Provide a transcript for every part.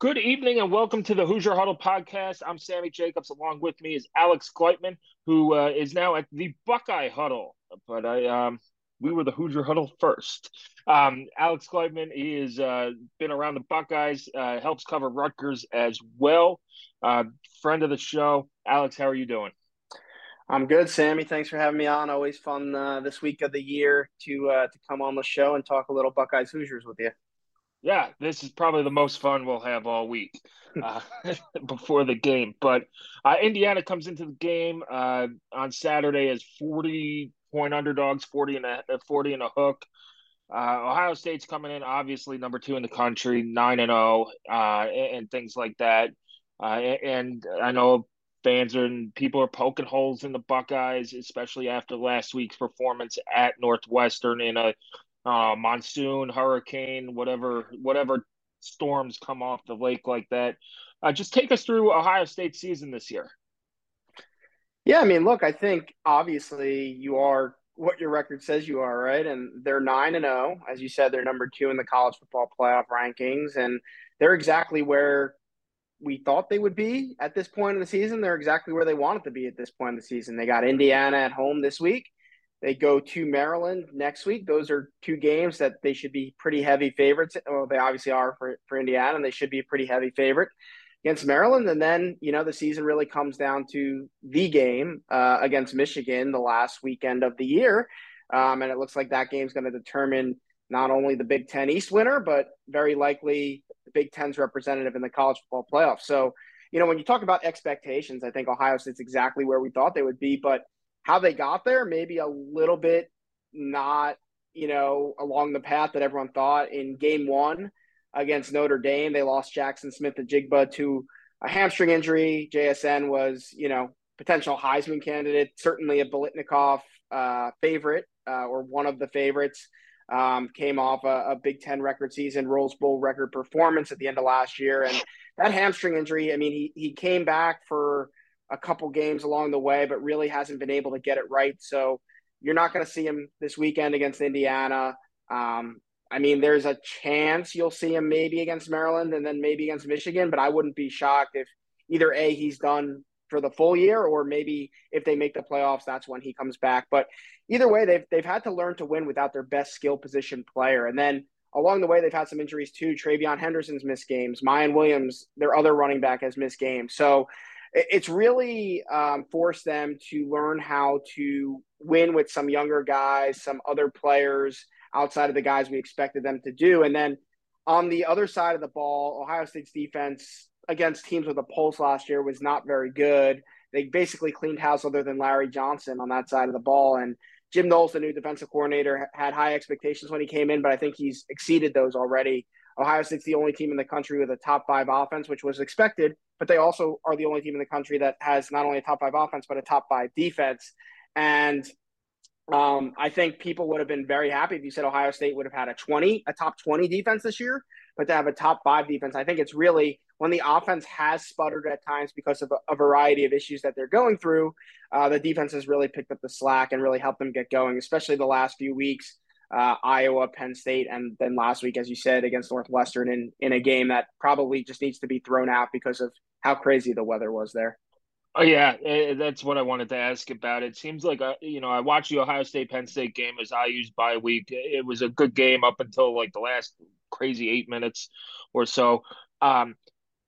Good evening and welcome to the Hoosier Huddle podcast. I'm Sammy Jacobs. Along with me is Alex Gleitman, who uh, is now at the Buckeye Huddle. But I, um, we were the Hoosier Huddle first. Um, Alex Gleitman he has uh, been around the Buckeyes, uh, helps cover Rutgers as well. Uh, friend of the show, Alex. How are you doing? I'm good, Sammy. Thanks for having me on. Always fun uh, this week of the year to uh, to come on the show and talk a little Buckeyes Hoosiers with you. Yeah, this is probably the most fun we'll have all week uh, before the game. But uh, Indiana comes into the game uh, on Saturday as 40 point underdogs, 40 and a 40 and a hook. Uh, Ohio State's coming in, obviously number two in the country, nine and zero, oh, uh, and, things like that. Uh, and I know fans are and people are poking holes in the Buckeyes, especially after last week's performance at Northwestern in a uh, monsoon, hurricane, whatever whatever storms come off the lake like that. Uh, just take us through Ohio State season this year. Yeah, I mean, look, I think obviously you are what your record says you are, right? And they're nine and zero, oh. as you said, they're number two in the college football playoff rankings, and they're exactly where we thought they would be at this point in the season. They're exactly where they wanted to be at this point in the season. They got Indiana at home this week. They go to Maryland next week. Those are two games that they should be pretty heavy favorites. Well, they obviously are for, for Indiana, and they should be a pretty heavy favorite against Maryland. And then, you know, the season really comes down to the game uh, against Michigan the last weekend of the year. Um, and it looks like that game's going to determine not only the Big Ten East winner, but very likely the Big Ten's representative in the college football playoff. So, you know, when you talk about expectations, I think Ohio State's exactly where we thought they would be. But how they got there, maybe a little bit not, you know, along the path that everyone thought. In game one against Notre Dame, they lost Jackson Smith-Njigba to a hamstring injury. JSN was, you know, potential Heisman candidate, certainly a Biletnikoff uh, favorite uh, or one of the favorites. Um, came off a, a, Big Ten record season, Rose Bowl record performance at the end of last year, and that hamstring injury. I mean, he he came back for a couple games along the way, but really hasn't been able to get it right. So you're not going to see him this weekend against Indiana. Um, I mean, there's a chance you'll see him maybe against Maryland and then maybe against Michigan, but I wouldn't be shocked if either A, he's done for the full year, or maybe if they make the playoffs, that's when he comes back. But either way, they've, they've had to learn to win without their best skill position player. And then along the way, they've had some injuries too. TreVeyon Henderson's missed games. Miyan Williams, their other running back, has missed games. So it's really um, forced them to learn how to win with some younger guys, some other players outside of the guys we expected them to do. And then on the other side of the ball, Ohio State's defense against teams with a pulse last year was not very good. They basically cleaned house other than Larry Johnson on that side of the ball. And Jim Knowles, the new defensive coordinator, had high expectations when he came in, but I think he's exceeded those already. Ohio State's the only team in the country with a top five offense, which was expected, but they also are the only team in the country that has not only a top five offense but a top five defense. And um, I think people would have been very happy if you said Ohio State would have had a 20, a top 20 defense this year, but to have a top five defense, I think it's really when the offense has sputtered at times because of a, a variety of issues that they're going through, uh, the defense has really picked up the slack and really helped them get going, especially the last few weeks. Uh, Iowa, Penn State, and then last week, as you said, against Northwestern in, in a game that probably just needs to be thrown out because of how crazy the weather was there. Oh yeah, eh, that's what I wanted to ask about. It seems like uh, you know I watched the Ohio State Penn State game as I used by week. It was a good game up until like the last crazy eight minutes or so. Um,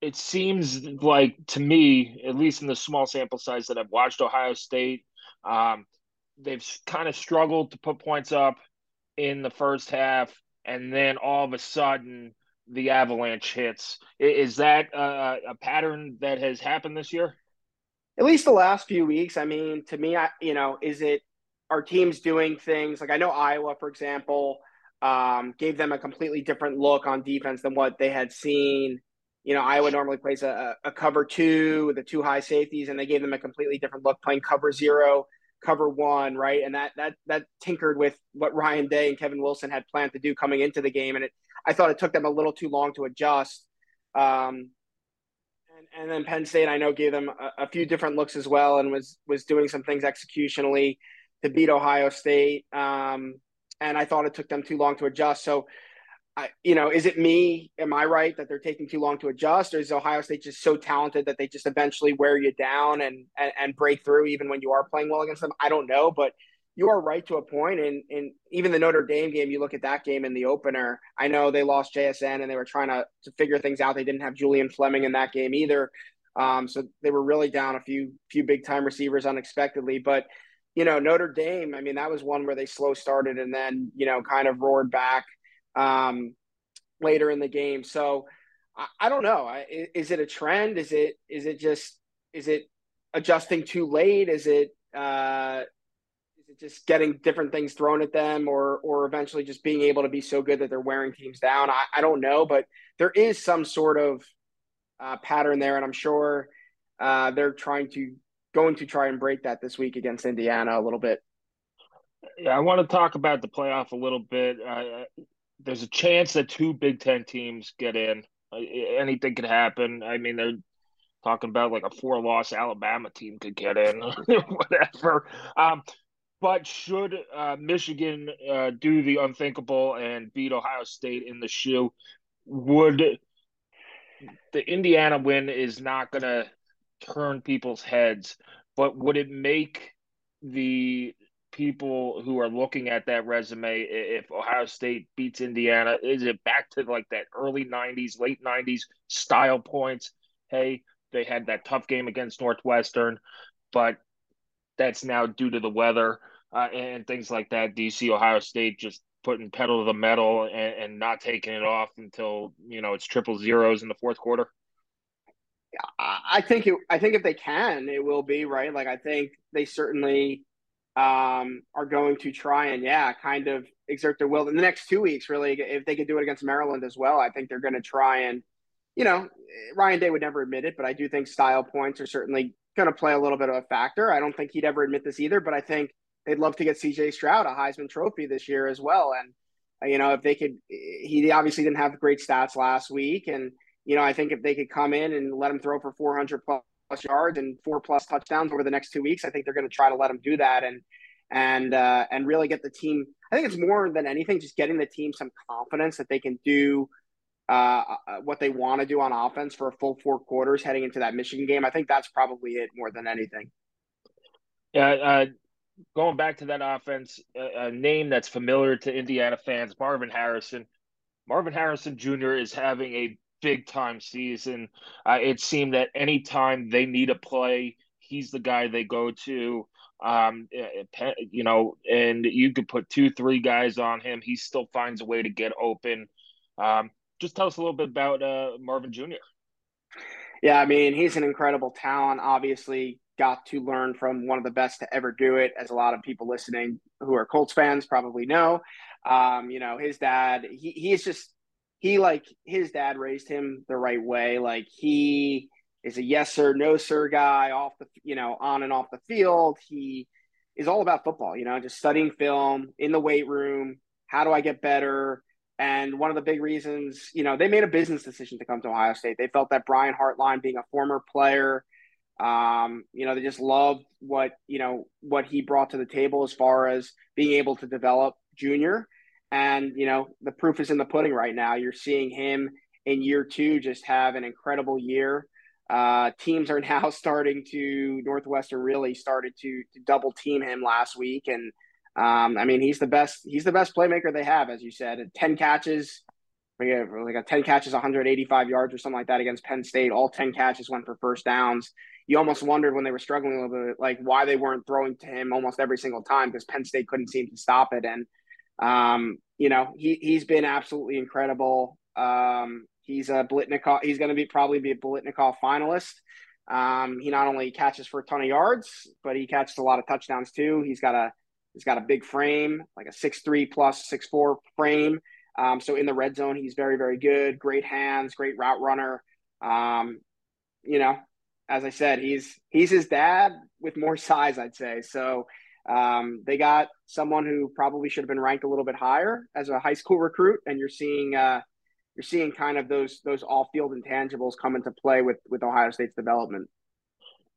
it seems like to me, at least in the small sample size that I've watched Ohio State, um, they've kind of struggled to put points up in the first half, and then all of a sudden the avalanche hits. Is that a, a pattern that has happened this year? At least the last few weeks. I mean, to me, I you know, is it our teams doing things like I know Iowa, for example, um, gave them a completely different look on defense than what they had seen you know, Iowa normally plays a, a cover two with the two high safeties, and they gave them a completely different look, playing cover zero, cover one, right? And that that that tinkered with what Ryan Day and Kevin Wilson had planned to do coming into the game, and it I thought it took them a little too long to adjust. Um, and, and then Penn State, I know, gave them a, a few different looks as well, and was was doing some things executionally to beat Ohio State. Um, and I thought it took them too long to adjust. So You know, is it me? Am I right that they're taking too long to adjust, or is Ohio State just so talented that they just eventually wear you down and and, and break through even when you are playing well against them? I don't know, but you are right to a point. And and even the Notre Dame game, you look at that game in the opener. I know they lost JSN and they were trying to to figure things out. They didn't have Julian Fleming in that game either, um, so they were really down a few few big time receivers unexpectedly, but you know, Notre Dame, I mean, that was one where they slow started and then, you know, kind of roared back um, later in the game. So I, I don't know. I, is it a trend? Is it is it just is it adjusting too late? Is it uh, is it just getting different things thrown at them, or or eventually just being able to be so good that they're wearing teams down? I, I don't know, but there is some sort of uh, pattern there, and I'm sure uh, they're trying to going to try and break that this week against Indiana a little bit. Yeah, I want to talk about the playoff a little bit. Uh, there's a chance that two Big Ten teams get in. Anything could happen. I mean, they're talking about like a four loss Alabama team could get in, whatever. Um, but should uh, Michigan uh, do the unthinkable and beat Ohio State in the shoe, would the Indiana win is not going to turn people's heads, but would it make the people who are looking at that resume if Ohio State beats Indiana? Is it back to like that early 90s, late 90s style points? Hey, they had that tough game against Northwestern, but that's now due to the weather uh, and things like that. Do you see Ohio State just putting pedal to the metal and, and not taking it off until you know it's triple zeros in the fourth quarter? I think it, I think if they can, it will be right. Like I think they certainly um, are going to try and yeah, kind of exert their will in the next two weeks. Really, if they could do it against Maryland as well, I think they're going to try and you know Ryan Day would never admit it, but I do think style points are certainly going to play a little bit of a factor. I don't think he'd ever admit this either, but I think they'd love to get C.J. Stroud a Heisman Trophy this year as well. And you know if they could, he obviously didn't have great stats last week, and you know I think if they could come in and let him throw for 400 plus plus yards and four plus touchdowns over the next two weeks. I think they're going to try to let him do that and and uh, and really get the team. I think it's more than anything just getting the team some confidence that they can do uh, uh what they want to do on offense for a full four quarters heading into that Michigan game. I think that's probably it more than anything. Yeah, uh, going back to that offense, a, a name that's familiar to Indiana fans, Marvin Harrison. Marvin Harrison Jr. is having a big time season. Uh, it seemed that anytime they need a play, he's the guy they go to. Um, eh, eh, you know, and you could put two, three guys on him. He still finds a way to get open. Um, just tell us a little bit about uh, Marvin Jr. Yeah, I mean, he's an incredible talent. Obviously, got to learn from one of the best to ever do it, as a lot of people listening who are Colts fans probably know. Um, you know, his dad, he, he is just he like his dad raised him the right way. Like he is a yes sir, no sir guy off the you know on and off the field. He is all about football. You know, just studying film in the weight room. How do I get better? And one of the big reasons, you know, they made a business decision to come to Ohio State. They felt that Brian Hartline, being a former player, um, you know, they just loved what you know what he brought to the table as far as being able to develop Junior and, you know, the proof is in the pudding right now. You're seeing him in year two just have an incredible year. Uh, teams are now starting to, Northwestern really started to, to double team him last week. And, um, I mean, he's the best, he's the best playmaker they have, as you said. 10 catches, like got 10 catches, 185 yards or something like that against Penn State. All 10 catches went for first downs. You almost wondered when they were struggling a little bit, like why they weren't throwing to him almost every single time because Penn State couldn't seem to stop it. And um, you know, he he's been absolutely incredible. Um, he's a Biletnikoff. He's going to be probably be a Biletnikoff finalist. Um, he not only catches for a ton of yards, but he catches a lot of touchdowns too. He's got a he's got a big frame, like a six three plus six four frame. Um, so in the red zone, he's very very good. Great hands, great route runner. Um, you know, as I said, he's he's his dad with more size, I'd say. So um, they got someone who probably should have been ranked a little bit higher as a high school recruit, and you're seeing uh, you're seeing kind of those those off field intangibles come into play with with Ohio State's development.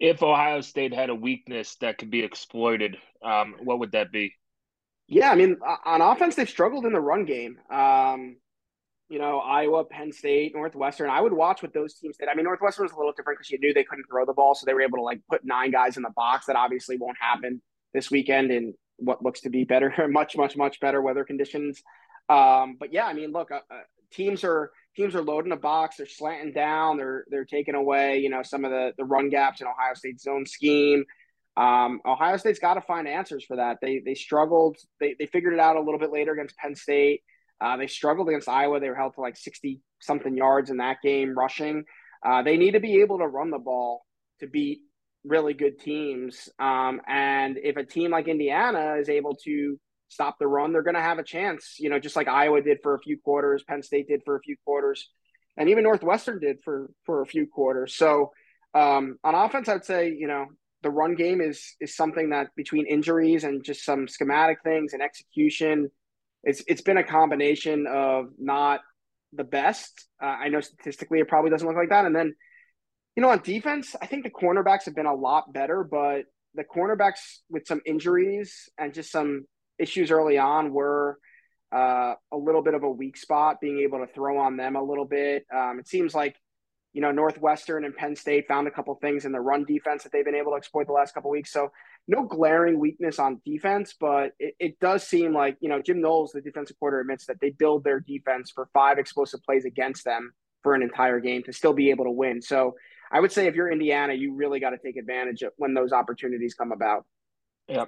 If Ohio State had a weakness that could be exploited, um, what would that be? Yeah, I mean, on offense, they've struggled in the run game. Um, you know, Iowa, Penn State, Northwestern. I would watch what those teams did. I mean, Northwestern was a little different because you knew they couldn't throw the ball, so they were able to like put nine guys in the box. That obviously won't happen this weekend in what looks to be better, much, much, much better weather conditions. Um, but yeah, I mean, look, uh, uh, teams are teams are loading the box. They're slanting down. They're they're taking away, you know, some of the the run gaps in Ohio State's zone scheme. Um, Ohio State's got to find answers for that. They they struggled. They they figured it out a little bit later against Penn State. Uh, they struggled against Iowa. They were held to like sixty something yards in that game rushing. Uh, they need to be able to run the ball to beat really good teams. Um, and if a team like Indiana is able to stop the run, they're going to have a chance. You know, just like Iowa did for a few quarters, Penn State did for a few quarters, and even Northwestern did for for a few quarters. So um, on offense, I'd say you know the run game is is something that between injuries and just some schematic things and execution, it's it's been a combination of not the best. Uh, I know statistically it probably doesn't look like that, and then you know on defense, I think the cornerbacks have been a lot better, but the cornerbacks with some injuries and just some issues early on were uh, a little bit of a weak spot. Being able to throw on them a little bit, um, it seems like you know, Northwestern and Penn State found a couple things in the run defense that they've been able to exploit the last couple weeks. So no glaring weakness on defense, but it, it, does seem like, you know, Jim Knowles, the defensive quarter, admits that they build their defense for five explosive plays against them for an entire game to still be able to win. So I would say if you're Indiana, you really got to take advantage of when those opportunities come about. Yeah.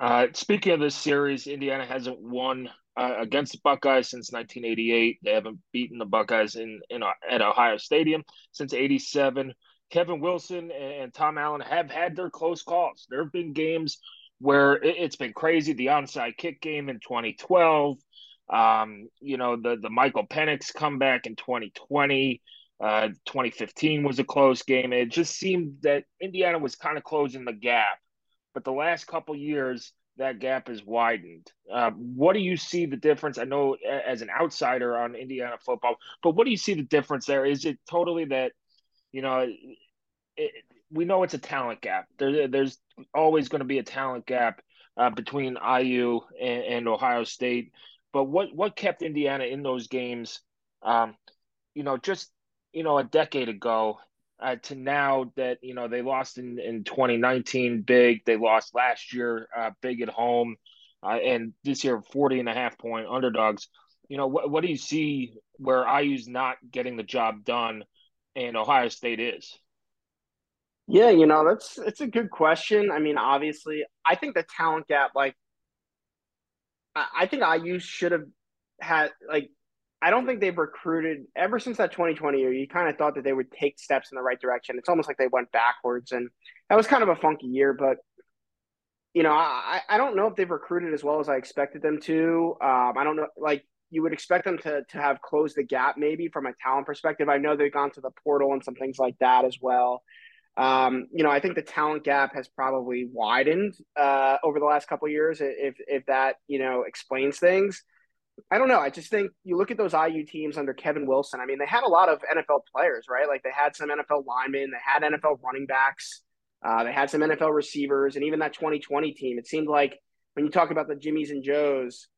Uh, speaking of this series, Indiana hasn't won uh, against the Buckeyes since 1988. They haven't beaten the Buckeyes in, in at Ohio Stadium since 87. Kevin Wilson and Tom Allen have had their close calls. There have been games where it, has been crazy. The onside kick game in 2012, um, you know, the, the Michael Penix comeback in 2020. Uh, 2015 was a close game. It just seemed that Indiana was kind of closing the gap. But the last couple years, that gap has widened. Uh, what do you see the difference? I know as an outsider on Indiana football, but what do you see the difference there? Is it totally that, you know, it, we know it's a talent gap. There, there's always going to be a talent gap uh, between IU and, and, Ohio State. But what what kept Indiana in those games? Um, you know, just you know, a decade ago, uh, to now that you know they lost in, in 2019 big. They lost last year uh, big at home uh, and this year 40 and a half point underdogs. You know what, what do you see where iu's not getting the job done and ohio state is? Yeah you know that's it's a good question. I mean obviously i think the talent gap like I think iu should have had like I don't think they've recruited ever since that 2020 year. You kind of thought that they would take steps in the right direction. It's almost like they went backwards, and that was kind of a funky year. But you know, I I don't know if they've recruited as well as I expected them to. Um, I don't know, like you would expect them to to have closed the gap maybe from a talent perspective. I know they've gone to the portal and some things like that as well. Um, you know, I think the talent gap has probably widened uh, over the last couple years. If if that you know explains things. I don't know. I just think you look at those IU teams under Kevin Wilson. I mean, they had a lot of NFL players, right? Like they had some NFL linemen, they had NFL running backs, uh, they had some NFL receivers, and even that 2020 team. It seemed like when you talk about the Jimmies and Joes,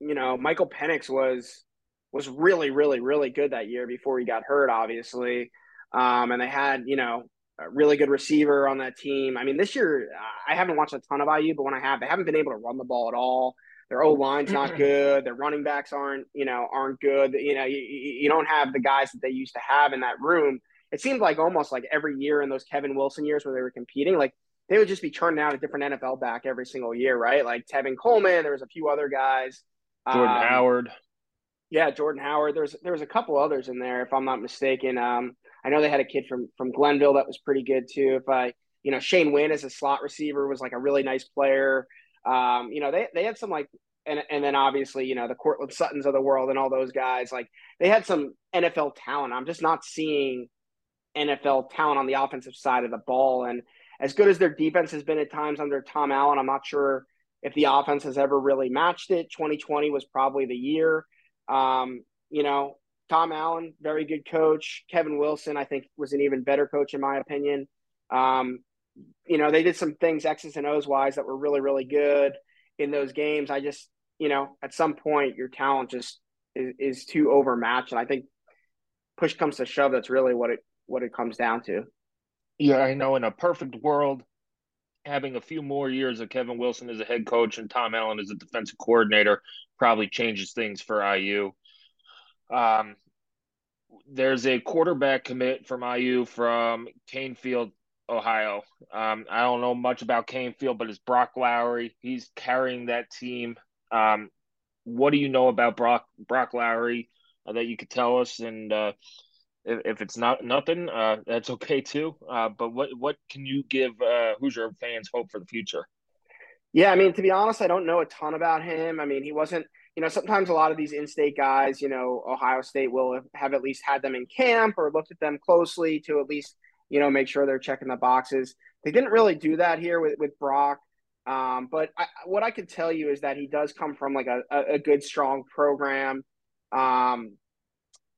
you know, Michael Penix was was really, really, really good that year before he got hurt, obviously. Um, and they had, you know, a really good receiver on that team. I mean, this year I haven't watched a ton of IU, but when I have, they haven't been able to run the ball at all. Their O line's not good. Their running backs aren't, you know, aren't good. You know, you, you don't have the guys that they used to have in that room. It seemed like almost like every year in those Kevin Wilson years where they were competing, like they would just be churning out a different NFL back every single year, right? Like Tevin Coleman, there was a few other guys. Jordan um, Howard. Yeah, Jordan Howard. There's there was a couple others in there, if I'm not mistaken. Um, I know they had a kid from from Glenville that was pretty good too. If I, you know, Shane Wynn as a slot receiver was like a really nice player. Um, you know, they they had some like and and then obviously you know the Courtland Suttons of the world and all those guys like they had some NFL talent. I'm just not seeing NFL talent on the offensive side of the ball. And as good as their defense has been at times under Tom Allen, I'm not sure if the offense has ever really matched it. 2020 was probably the year. Um, you know, Tom Allen, very good coach. Kevin Wilson, I think, was an even better coach in my opinion. Um, you know, they did some things X's and O's wise that were really, really good in those games. I just, you know, at some point your talent just is, is too overmatched. And I think push comes to shove, that's really what it what it comes down to. Yeah, I know. In a perfect world, having a few more years of Kevin Wilson as a head coach and Tom Allen as a defensive coordinator probably changes things for IU. Um, there's a quarterback commit from IU from Canfield, Ohio. Um, I don't know much about Canfield, but it's Brock Lowry. He's carrying that team. Um, what do you know about Brock Brock Lowry uh, that you could tell us? And uh, if, if it's not nothing, uh, that's okay too. Uh, but what what can you give uh, Hoosier fans hope for the future? Yeah, I mean, to be honest, I don't know a ton about him. I mean, he wasn't. You know, sometimes a lot of these in-state guys, you know, Ohio State will have at least had them in camp or looked at them closely to at least, you know, make sure they're checking the boxes. They didn't really do that here with with Brock. Um, but I, what I can tell you is that he does come from like a, a good, strong program. Um,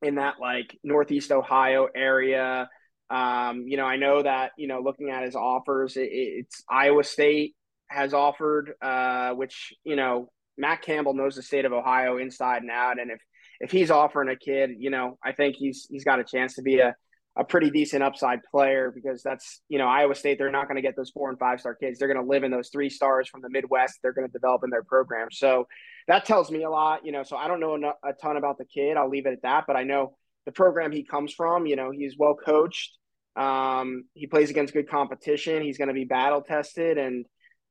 in that like Northeast Ohio area. Um, you know, I know that, you know, looking at his offers, it, it's Iowa State has offered, uh, which, you know, Matt Campbell knows the state of Ohio inside and out. And if, if he's offering a kid, you know, I think he's, he's got a chance to be a, a pretty decent upside player because that's you know Iowa State they're not going to get those four and five star kids. They're going to live in those three stars from the Midwest. They're going to develop in their program. So that tells me a lot you know so I don't know a ton about the kid. I'll leave it at that but I know the program he comes from you know he's well coached. Um, he plays against good competition. He's going to be battle tested and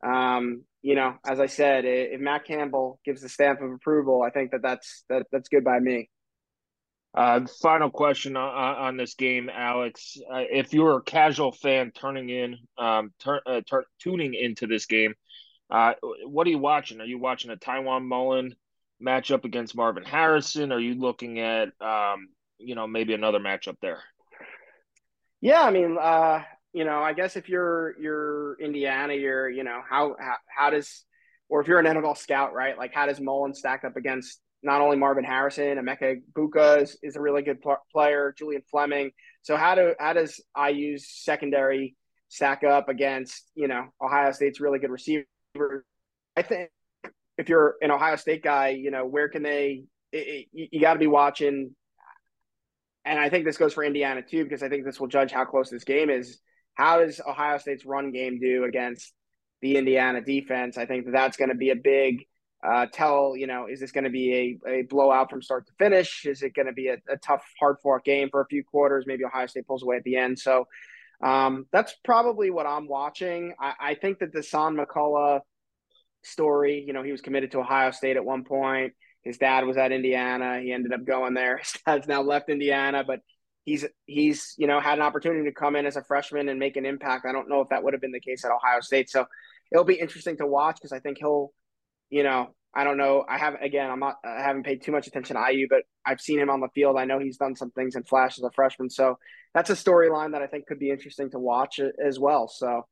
um, you know as I said if Matt Campbell gives the stamp of approval I think that that's that, that's good by me. Uh, final question on, on, this game, Alex. Uh, if you're a casual fan turning in, um, uh, tuning into this game, uh, what are you watching? Are you watching a Tiawan Mullen matchup against Marvin Harrison? Are you looking at, um, you know, maybe another matchup there? Yeah, I mean, uh, you know, I guess if you're you're Indiana, you're you know how how, how does or if you're an NFL scout, right? Like how does Mullen stack up against not only Marvin Harrison, Emeka Egbuka is, is a really good pl- player, Julian Fleming. So how do how does IU's secondary stack up against you know Ohio State's really good receiver? I think if you're an Ohio State guy, you know where can they? It, it, you got to be watching, and I think this goes for Indiana too because I think this will judge how close this game is. How does Ohio State's run game do against the Indiana defense? I think that that's going to be a big uh, tell you know is this going to be a, a blowout from start to finish? Is it going to be a, a, tough hard fought game for a few quarters? Maybe ohio state pulls away at the end. So um, that's probably what i'm watching. I, I think that the Dasan mccullough story you know he was committed to ohio state at one point. His dad was at indiana. He ended up going there. His dad's now left indiana but he's he's you know had an opportunity to come in as a freshman and make an impact. I don't know if that would have been the case at ohio state. So it'll be interesting to watch because i think he'll you know, I don't know. I haven't again. I'm not. I haven't paid too much attention to IU, but I've seen him on the field. I know he's done some things in flash as a freshman. So that's a storyline that I think could be interesting to watch as well. So.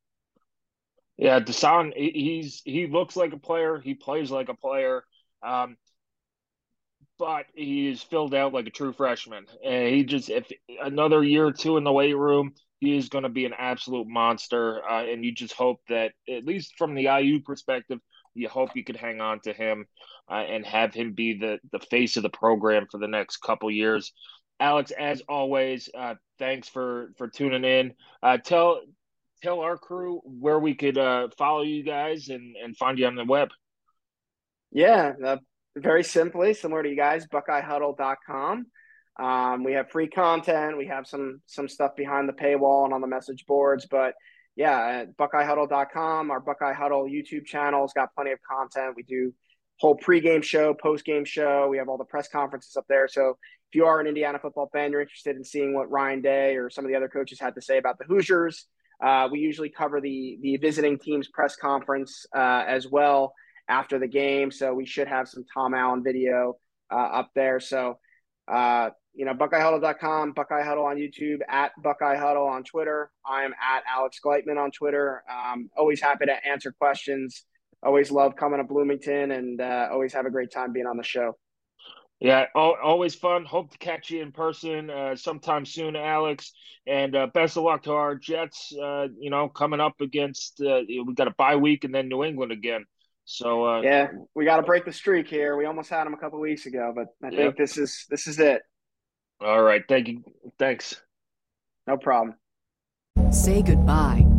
Yeah, Dasan, he's he looks like a player. He plays like a player, um, but he's filled out like a true freshman. And he just if another year or two in the weight room, he is going to be an absolute monster. Uh, and you just hope that at least from the IU perspective, you hope you could hang on to him uh, and have him be the the face of the program for the next couple years. Alex, as always, uh, thanks for for tuning in. Uh, tell tell our crew where we could uh, follow you guys and and find you on the web. Yeah, uh, very simply, similar to you guys, BuckeyeHuddle.com. Um, we have free content. We have some some stuff behind the paywall and on the message boards, but yeah, at BuckeyeHuddle.com, our Buckeye Huddle YouTube channel has got plenty of content. We do whole pregame show, postgame show. We have all the press conferences up there. So if you are an Indiana football fan, you're interested in seeing what Ryan Day or some of the other coaches had to say about the Hoosiers. Uh, we usually cover the the visiting team's press conference uh, as well. after the game. So we should have some Tom Allen video uh, up there. So, uh, you know, BuckeyeHuddle.com, Buckeye Huddle on YouTube, at Buckeye Huddle on Twitter. I am at Alex Gleitman on Twitter. Um, always happy to answer questions. Always love coming to Bloomington and uh, always have a great time being on the show. Yeah, always fun. Hope to catch you in person uh, sometime soon, Alex. And uh, best of luck to our Jets. Uh, you know, coming up against uh, we got a bye week and then New England again. So uh, yeah, we got to break the streak here. We almost had them a couple weeks ago, but I think this is this is it. All right, thank you. Thanks. No problem. Say goodbye